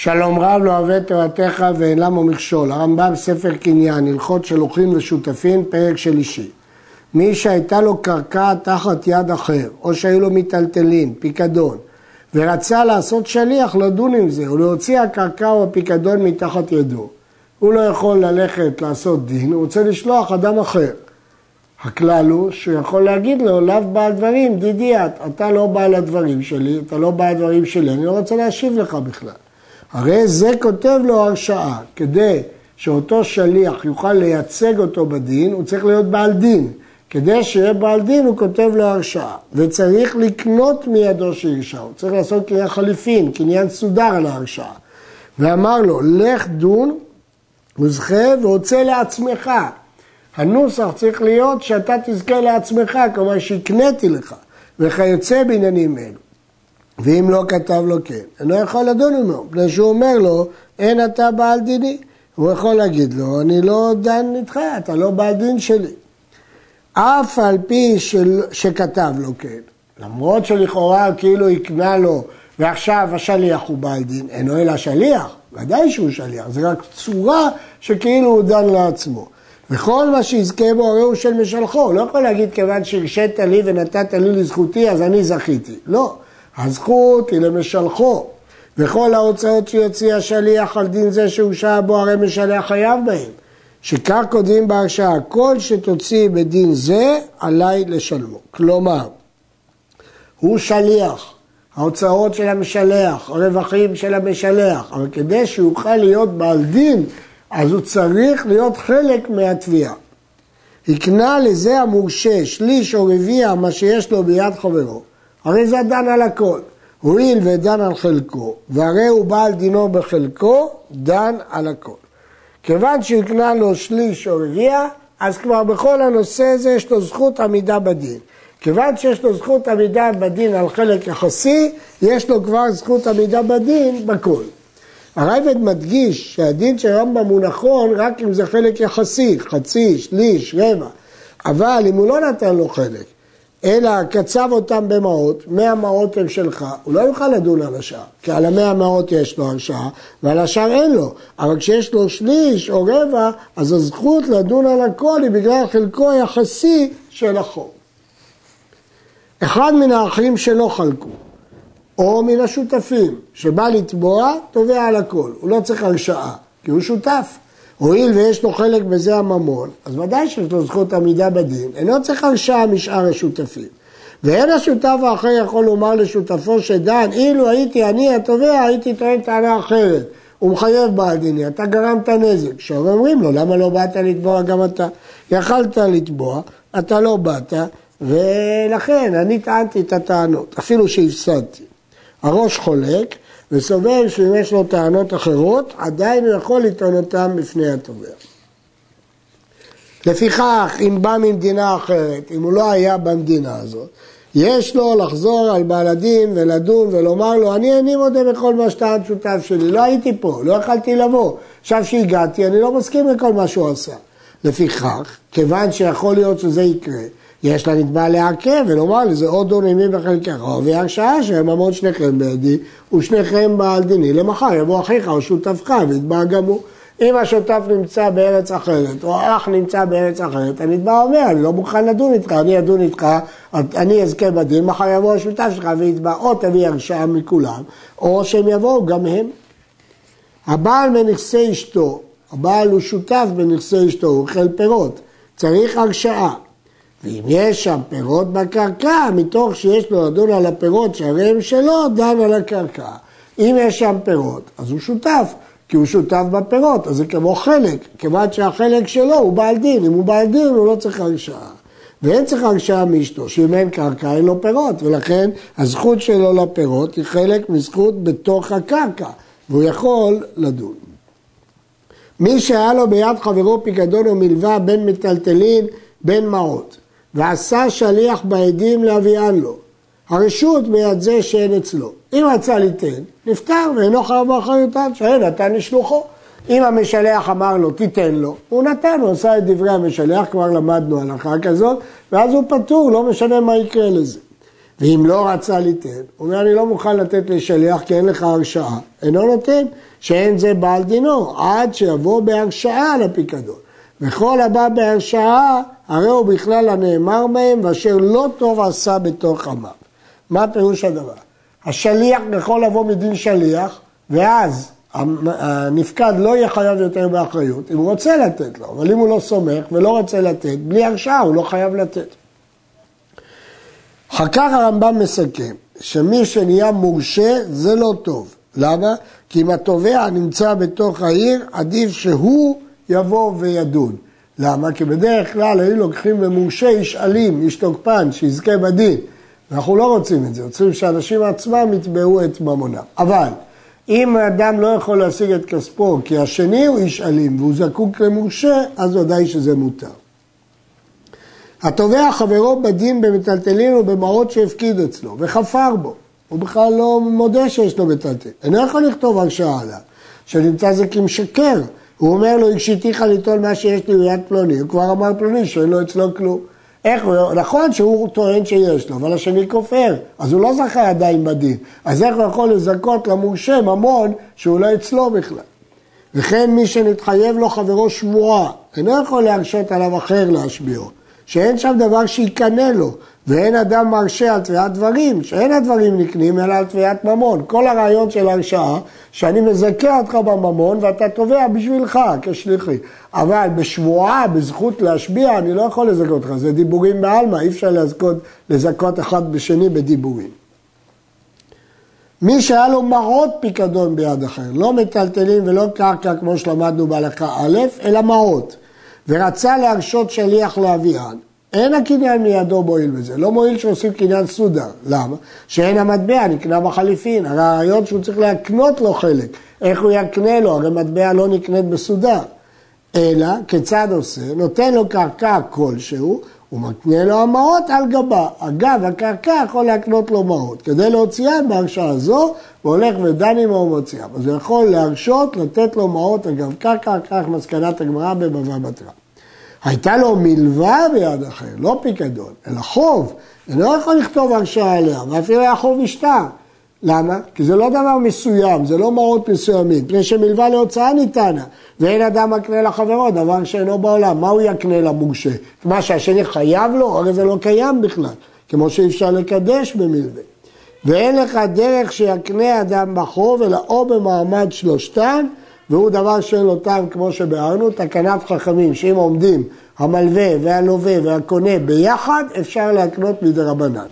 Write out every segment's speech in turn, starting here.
שלום רב לא אוהב תורתך ואין למו מכשול. הרמב"ם ספר קניין, הלכות שלוחים ושותפים, פרק של אישי. מי שהייתה לו קרקע תחת יד אחר, או שהיו לו מיטלטלין, פיקדון, ורצה לעשות שליח לדון עם זה, או להוציא הקרקע או הפיקדון מתחת ידו, הוא לא יכול ללכת לעשות דין, הוא רוצה לשלוח אדם אחר. הכלל הוא שהוא יכול להגיד לו, לאו בעל דברים, דידי את, אתה לא בעל הדברים שלי, אתה לא בעל הדברים שלי, אני לא רוצה להשיב לך בכלל. הרי זה כותב לו הרשאה, כדי שאותו שליח יוכל לייצג אותו בדין, הוא צריך להיות בעל דין. כדי שיהיה בעל דין הוא כותב לו הרשאה, וצריך לקנות מידו שהרשעה, הוא צריך לעשות קריאה חליפין, קניין סודר על ההרשאה. ואמר לו, לך דון וזכה והוצא לעצמך. הנוסח צריך להיות שאתה תזכה לעצמך, כלומר שהקניתי לך, וכיוצא בעניינים אלו. ואם לא כתב לו כן, אינו יכול לדון עמו, מפני שהוא אומר לו, אין אתה בעל דיני. הוא יכול להגיד לו, אני לא דן איתך, אתה לא בעל דין שלי. אף על פי של, שכתב לו כן, למרות שלכאורה כאילו הקנה לו ועכשיו השליח הוא בעל דין, אינו אלא שליח, ודאי שהוא שליח, זה רק צורה שכאילו הוא דן לעצמו. וכל מה שיזכה בו הרי הוא של משלחו, הוא לא יכול להגיד כיוון שהרשית לי ונתת לי לזכותי אז אני זכיתי, לא, הזכות היא למשלחו, וכל ההוצאות שיוציא השליח על דין זה שהושע בו הרי משלח חייב בהם. שכך כותבים בהרשאה, כל שתוציא בדין זה, עליי לשלמו. כלומר, הוא שליח, ההוצאות של המשלח, הרווחים של המשלח, אבל כדי שיוכל להיות בעל דין, אז הוא צריך להיות חלק מהתביעה. הקנה לזה המורשה שליש או רביע מה שיש לו ביד חברו, הרי זה דן על הכל. הואיל ודן על חלקו, והרי הוא בעל דינו בחלקו, דן על הכל. כיוון שהקנה לו שליש או רביע, אז כבר בכל הנושא הזה יש לו זכות עמידה בדין. כיוון שיש לו זכות עמידה בדין על חלק יחסי, יש לו כבר זכות עמידה בדין בכל. הרייבד מדגיש שהדין של רמב"ם הוא נכון רק אם זה חלק יחסי, חצי, שליש, רבע. אבל אם הוא לא נתן לו חלק, אלא קצב אותם במעות, מאה מעות הם שלך, הוא לא יוכל לדון על השאר, כי על המאה מעות יש לו הרשעה ועל השאר אין לו, אבל כשיש לו שליש או רבע, אז הזכות לדון על הכל היא בגלל חלקו היחסי של החוב. אחד מן האחים שלא חלקו, או מן השותפים, שבא לתבוע, תובע על הכל, הוא לא צריך הרשעה, כי הוא שותף. הואיל ויש לו חלק בזה הממון, אז ודאי שיש לו זכות עמידה בדין, אינו צריך הרשעה משאר השותפים. ואין השותף האחר יכול לומר לשותפו שדן, אילו הייתי אני התובע, הייתי טוען טענה אחרת. הוא מחייב בעל דיני, אתה גרמת נזק. עכשיו אומרים לו, למה לא באת לתבוע גם אתה? יכלת לתבוע, אתה לא באת, ולכן אני טענתי את הטענות, אפילו שהפסדתי. הראש חולק, וסובר שאם יש לו טענות אחרות, עדיין הוא יכול לטעון אותן בפני התובע. לפיכך, אם בא ממדינה אחרת, אם הוא לא היה במדינה הזאת, יש לו לחזור על בעל הדין ולדון ולומר לו, אני איני מודה בכל מה שאתה שותף שלי, לא הייתי פה, לא יכלתי לבוא. עכשיו שהגעתי, אני לא מסכים לכל מה שהוא עשה. לפיכך, כיוון שיכול להיות שזה יקרה, יש לנתבע לעכב ולומר לזה עוד דונמים בחלקך, והרשעה שהם ממון שניכם בידי ושניכם בעל דיני למחר יבוא אחיך או שותפך ויתבע גם הוא. אם השותף נמצא בארץ אחרת, או האח נמצא בארץ אחרת, הנתבע אומר, אני לא מוכן לדון איתך, אני אדון איתך, אני אזכה בדין, מחר יבוא השותף שלך ויתבע, או תביא הרשעה מכולם, או שהם יבואו גם הם. הבעל מנכסי אשתו, הבעל הוא שותף בנכסי אשתו, הוא אוכל פירות, צריך הרשעה. ואם יש שם פירות בקרקע, מתוך שיש לו לדון על הפירות שהרי הם שלו, דן על הקרקע. אם יש שם פירות, אז הוא שותף, כי הוא שותף בפירות, אז זה כמו חלק, כיוון שהחלק שלו הוא בעל דין, אם הוא בעל דין הוא לא צריך הרשעה. ואין צריך הרשעה מאשתו, שאם אין קרקע אין לו פירות, ולכן הזכות שלו לפירות היא חלק מזכות בתוך הקרקע, והוא יכול לדון. מי שהיה לו ביד חברו פיקדון או מלווה בין מטלטלין בין מעות, ועשה שליח בעדים להביאן לו. הרשות ביד זה שאין אצלו. אם רצה ליתן, נפטר ואינו חייב באחריותן, שאין נתן לשלוחו. אם המשלח אמר לו, תיתן לו, הוא נתן, הוא עשה את דברי המשלח, כבר למדנו הלכה כזאת, ואז הוא פטור, לא משנה מה יקרה לזה. ואם לא רצה ליתן, הוא אומר אני לא מוכן לתת לשליח כי אין לך הרשאה, אינו נותן, שאין זה בעל דינו, עד שיבוא בהרשאה לפיקדון. וכל הבא בהרשאה, הרי הוא בכלל הנאמר מהם, ואשר לא טוב עשה בתוך עמיו. מה פירוש הדבר? השליח יכול לבוא מדין שליח, ואז הנפקד לא יהיה חייב יותר באחריות, אם הוא רוצה לתת לו, אבל אם הוא לא סומך ולא רוצה לתת, בלי הרשאה הוא לא חייב לתת. אחר כך הרמב"ם מסכם שמי שנהיה מורשה זה לא טוב. למה? כי אם התובע נמצא בתוך העיר, עדיף שהוא יבוא וידון. למה? כי בדרך כלל היו לוקחים במורשה איש אלים, איש תוקפן, שיזכה בדין. אנחנו לא רוצים את זה, רוצים שאנשים עצמם יתבעו את ממונם. אבל אם אדם לא יכול להשיג את כספו כי השני הוא איש אלים והוא זקוק למורשה, אז ודאי שזה מותר. התובע חברו בדין במטלטלין ובמעות שהפקיד אצלו וחפר בו. הוא בכלל לא מודה שיש לו מטלטל. אינו יכול לכתוב הרשעה עליו, שנמצא זה כמשקר. הוא אומר לו, הקשיתיך ליטול מה שיש לי ביד פלוני, הוא כבר אמר פלוני שאין לו אצלו כלום. איך הוא, נכון שהוא טוען שיש לו, אבל השני כופר, אז הוא לא זכה עדיין בדין. אז איך הוא יכול לזכות למורשה ממון שהוא לא אצלו בכלל? וכן מי שנתחייב לו חברו שבועה, אינו יכול להרשות עליו אחר להשביעו. שאין שם דבר שיקנא לו, ואין אדם מרשה על תביעת דברים, שאין הדברים נקנים אלא על תביעת ממון. כל הרעיון של הרשעה, שאני מזכה אותך בממון ואתה תובע בשבילך כשליחי. אבל בשבועה, בזכות להשביע, אני לא יכול לזכות אותך, זה דיבורים בעלמא, אי אפשר לזכות, לזכות אחד בשני בדיבורים. מי שהיה לו מעות פיקדון ביד אחר, לא מטלטלים ולא קרקע כמו שלמדנו בהלכה א', אלא מעות. ורצה להרשות שליח להביאן, אין הקניין מידו מועיל בזה, לא מועיל שעושים קניין סודר. למה? שאין המטבע, נקנה בחליפין. הרעיון שהוא צריך להקנות לו חלק. איך הוא יקנה לו? הרי מטבע לא נקנית בסודר. אלא, כיצד עושה? נותן לו קרקע כלשהו, הוא מקנה לו המעות על גבה. אגב, הקרקע יכול להקנות לו מעות. כדי להוציאם בהרשאה הזו, הוא הולך ודן עמו ומוציאם. אז הוא יכול להרשות לתת לו מעות אגב קרקע, כך מסקנת הגמרא בבבא בתרא. הייתה לו מלווה ביד אחר, לא פיקדון, אלא חוב. הוא לא יכול לכתוב הרשאה עליה, ואפילו היה חוב משטר. למה? כי זה לא דבר מסוים, זה לא מעות מסוימים, מפני שמלווה להוצאה ניתנה, ואין אדם מקנה לחברו, דבר שאינו בעולם. מה הוא יקנה למורשה? מה שהשני חייב לו? הרי זה לא קיים בכלל, כמו שאי אפשר לקדש במלווה. ואין לך דרך שיקנה אדם בחוב, אלא או במעמד שלושתן, והוא דבר שאין לו טעם כמו שביארנו, תקנת חכמים, שאם עומדים המלווה והלווה והקונה ביחד, אפשר להקנות מדי רבנן.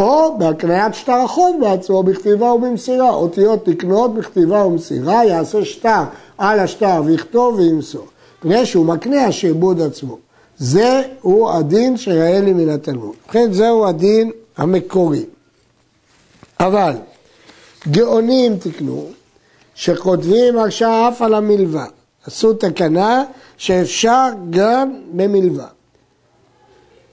או בהקניית שטר החוב בעצמו בכתיבה ובמסירה, אותיות תקנות בכתיבה ומסירה, יעשה שטר על השטר ויכתוב וימסור. מפני שהוא מקנה השעבוד עצמו. זהו הדין שיראה לי מן התלמוד. ובכן זהו הדין המקורי. אבל גאונים תקנו, שכותבים הרשעה אף על המלווה. עשו תקנה שאפשר גם במלווה.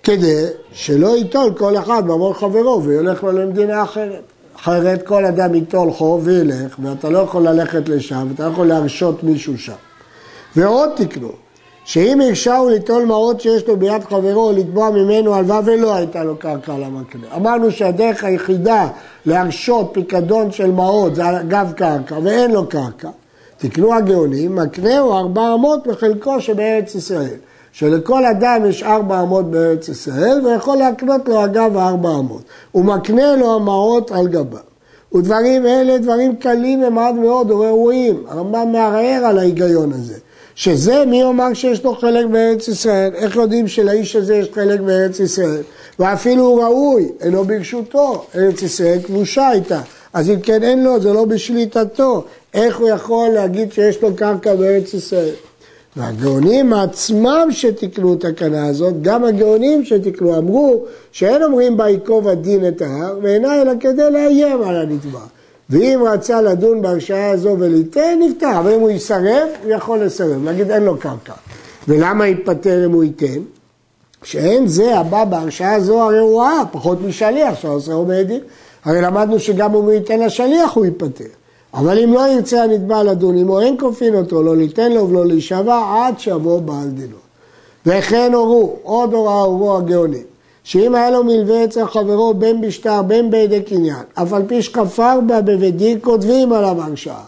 כדי שלא ייטול כל אחד בעבור חברו וילך לו למדינה אחרת. אחרת כל אדם ייטול חוב וילך, ואתה לא יכול ללכת לשם, ואתה לא יכול להרשות מישהו שם. ועוד תקנו, שאם הרשהו ליטול מעות שיש לו ביד חברו לתבוע ממנו הלוואה ולא הייתה לו קרקע למקנה. אמרנו שהדרך היחידה להרשות פיקדון של מעות זה אגב קרקע ואין לו קרקע. תקנו הגאונים, מקנה הוא ארבע אמות בחלקו שבארץ ישראל. שלכל אדם יש ארבע אמות בארץ ישראל ויכול להקנות לו אגב ארבע אמות. הוא מקנה לו המעות על גביו. ודברים אלה דברים קלים ומעט מאוד וראויים. הרמב"ם מערער על ההיגיון הזה. שזה מי יאמר שיש לו חלק בארץ ישראל? איך יודעים שלאיש הזה יש חלק בארץ ישראל? ואפילו הוא ראוי, אינו ברשותו, ארץ ישראל כבושה הייתה. אז אם כן אין לו, זה לא בשליטתו. איך הוא יכול להגיד שיש לו קרקע בארץ ישראל? והגאונים עצמם שתיקנו את התקנה הזאת, גם הגאונים שתיקנו, אמרו שאין אומרים ביקוב הדין את ההר, ואינה אלא כדי לאיים על הנתבע. ואם רצה לדון בהרשעה הזו וליתן, נפתר, אבל אם הוא יסרב, הוא יכול לסרב, להגיד אין לו קרקע. ולמה יתפטר אם הוא ייתן? שאין זה הבא בהרשעה הזו הרי הוא ראה, פחות משליח שעושה בעדים. הרי למדנו שגם אם הוא ייתן לשליח הוא ייפטר. אבל אם לא ירצה הנתבע לדון עמו, אין כופין אותו, לא ליתן לו ולא להישבע עד שיבוא בעל דינו. וכן הורו, עוד הוראה הורו הגאונים, שאם היה לו מלווה אצל חברו בין בשטר בין בידי קניין, אף על פי שכפר בה בבית דין כותבים עליו הרשעה.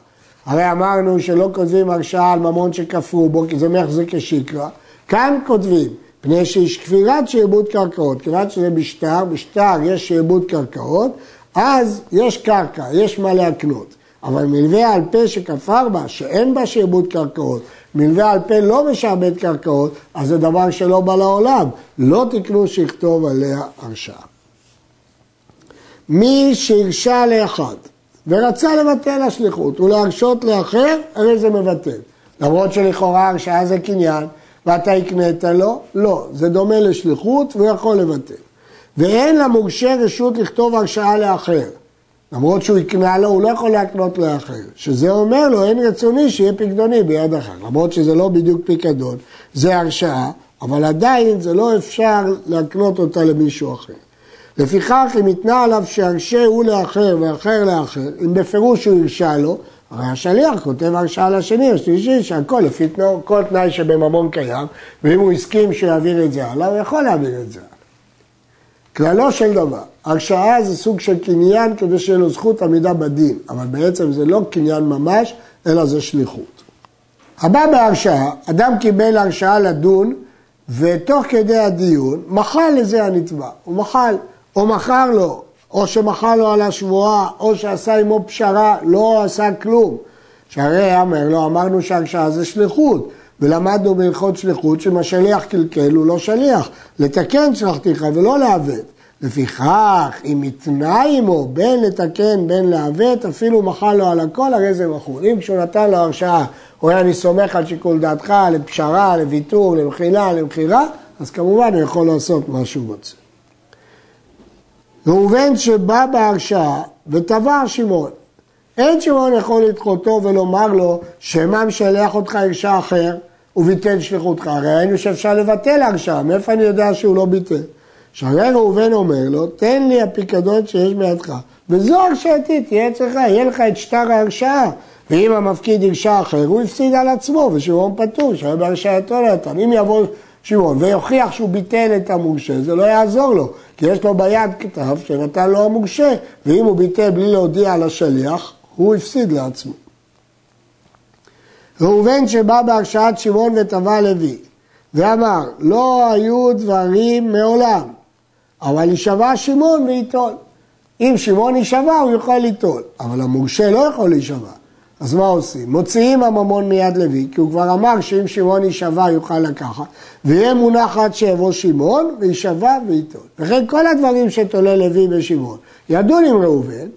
הרי אמרנו שלא כותבים הרשעה על ממון שכפרו בו, כי זה מחזיק כשקרא. כאן כותבים, פני שיש כפירת שעבוד קרקעות, כיוון שזה בשטר, בשטר יש שעבוד קרקעות, אז יש קרקע, יש מה להקנות. אבל מלווה על פה שכפר בה, שאין בה שעבוד קרקעות, מלווה על פה לא משעבד קרקעות, אז זה דבר שלא בא לעולם. לא תקנו שיכתוב עליה הרשעה. מי שהרשה לאחד ורצה לבטל השליחות ולהרשות לאחר, הרי זה מבטל. למרות שלכאורה הרשעה זה קניין, ואתה הקנית לו, לא, זה דומה לשליחות והוא יכול לבטל. ואין למורשה רשות לכתוב הרשעה לאחר. למרות שהוא יקנה לו, הוא לא יכול להקנות לאחר. שזה אומר לו, אין רצוני שיהיה פקדוני ביד אחר. למרות שזה לא בדיוק פיקדון, זה הרשעה, אבל עדיין זה לא אפשר להקנות אותה למישהו אחר. לפיכך, אם ניתנה עליו שהרשה הוא לאחר ואחר לאחר, אם בפירוש הוא הרשה לו, הרי השליח כותב הרשאה לשני, השלישי, שהכל לפי תנאו, כל תנאי שבממון קיים, ואם הוא הסכים שיעביר את זה הלאה, הוא יכול להעביר את זה הלאה. כללו של דבר, הרשאה זה סוג של קניין כדי שיהיה לו זכות עמידה בדין, אבל בעצם זה לא קניין ממש, אלא זה שליחות. הבא בהרשאה, אדם קיבל הרשאה לדון, ותוך כדי הדיון, מחל לזה הנתבע, הוא מחל, או מכר לו, או שמחל לו על השבועה, או שעשה עמו פשרה, לא עשה כלום. שהרי אמר לו, אמרנו שהרשעה זה שליחות, ולמדנו בהלכות שליחות שאם השליח קלקל הוא לא שליח, לתקן שלחתיך ולא לעוות. לפיכך, אם התנה עמו בין לתקן בין לעוות, אפילו מחל לו על הכל, הרי זה מחול. אם כשהוא נתן לו הרשעה, הוא היה אני סומך על שיקול דעתך, לפשרה, לוויתור, למחילה, למכירה, אז כמובן הוא יכול לעשות מה שהוא רוצה. ראובן שבא בהרשעה ותבע שמעון. אין שמעון יכול לדחותו ולומר לו, שמה משלח אותך הרשעה אחר וביטל שליחותך. הרי ראינו שאפשר לבטל הרשעה, מאיפה אני יודע שהוא לא ביטל? שהרי ראובן אומר לו, תן לי הפיקדון שיש בידך, וזו הרשעתי, תהיה אצלך, יהיה לך את שטר ההרשעה. ואם המפקיד הרשע אחר, הוא הפסיד על עצמו, ושמעון פטור, שהיה בהרשעתו נתן. אם יבוא שמעון ויוכיח שהוא ביטל את המורשה, זה לא יעזור לו, כי יש לו ביד כתב שנתן לו המורשה, ואם הוא ביטל בלי להודיע לשליח, הוא הפסיד לעצמו. ראובן שבא בהרשעת שמעון וטבע לוי, ואמר, לא היו דברים מעולם, אבל יישבע שמעון וייטול. אם שמעון יישבע, הוא יכול ליטול, אבל המורשה לא יכול להישבע. אז מה עושים? מוציאים הממון מיד לוי, כי הוא כבר אמר שאם שמעון יישבע יוכל לקחת, ויהיה מונח עד שיבוא שמעון, ויישבע וייטול. וכן כל הדברים שתולה לוי בשמעון, ידון עם ראובן,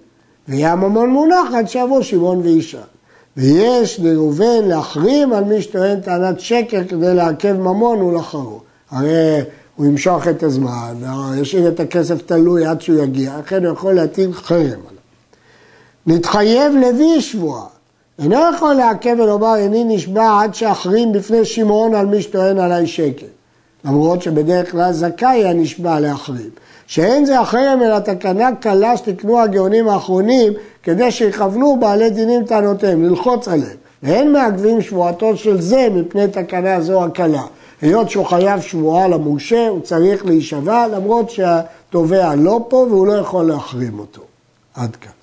ויהיה הממון מונח עד שיבוא שמעון וישאל. ויש לראובן להחרים על מי שטוען טענת שקר כדי לעכב ממון ולחרו. הרי הוא ימשוך את הזמן, ישאיר את הכסף תלוי עד שהוא יגיע, לכן הוא יכול להטיל חרם עליו. נתחייב לוי שבועה, אינו יכול לעכב ולומר איני נשבע עד שאחרים בפני שמעון על מי שטוען עליי שקר. למרות שבדרך כלל זכאי הנשבע לאחרים. שאין זה החרם אלא תקנה קלה שתקנו הגאונים האחרונים כדי שיכוונו בעלי דינים טענותיהם, ללחוץ עליהם. ואין מעכבים שבועתו של זה מפני תקנה זו הקלה. היות שהוא חייב שבועה למורשה, הוא צריך להישבע למרות שהתובע לא פה והוא לא יכול להחרים אותו. עד כאן.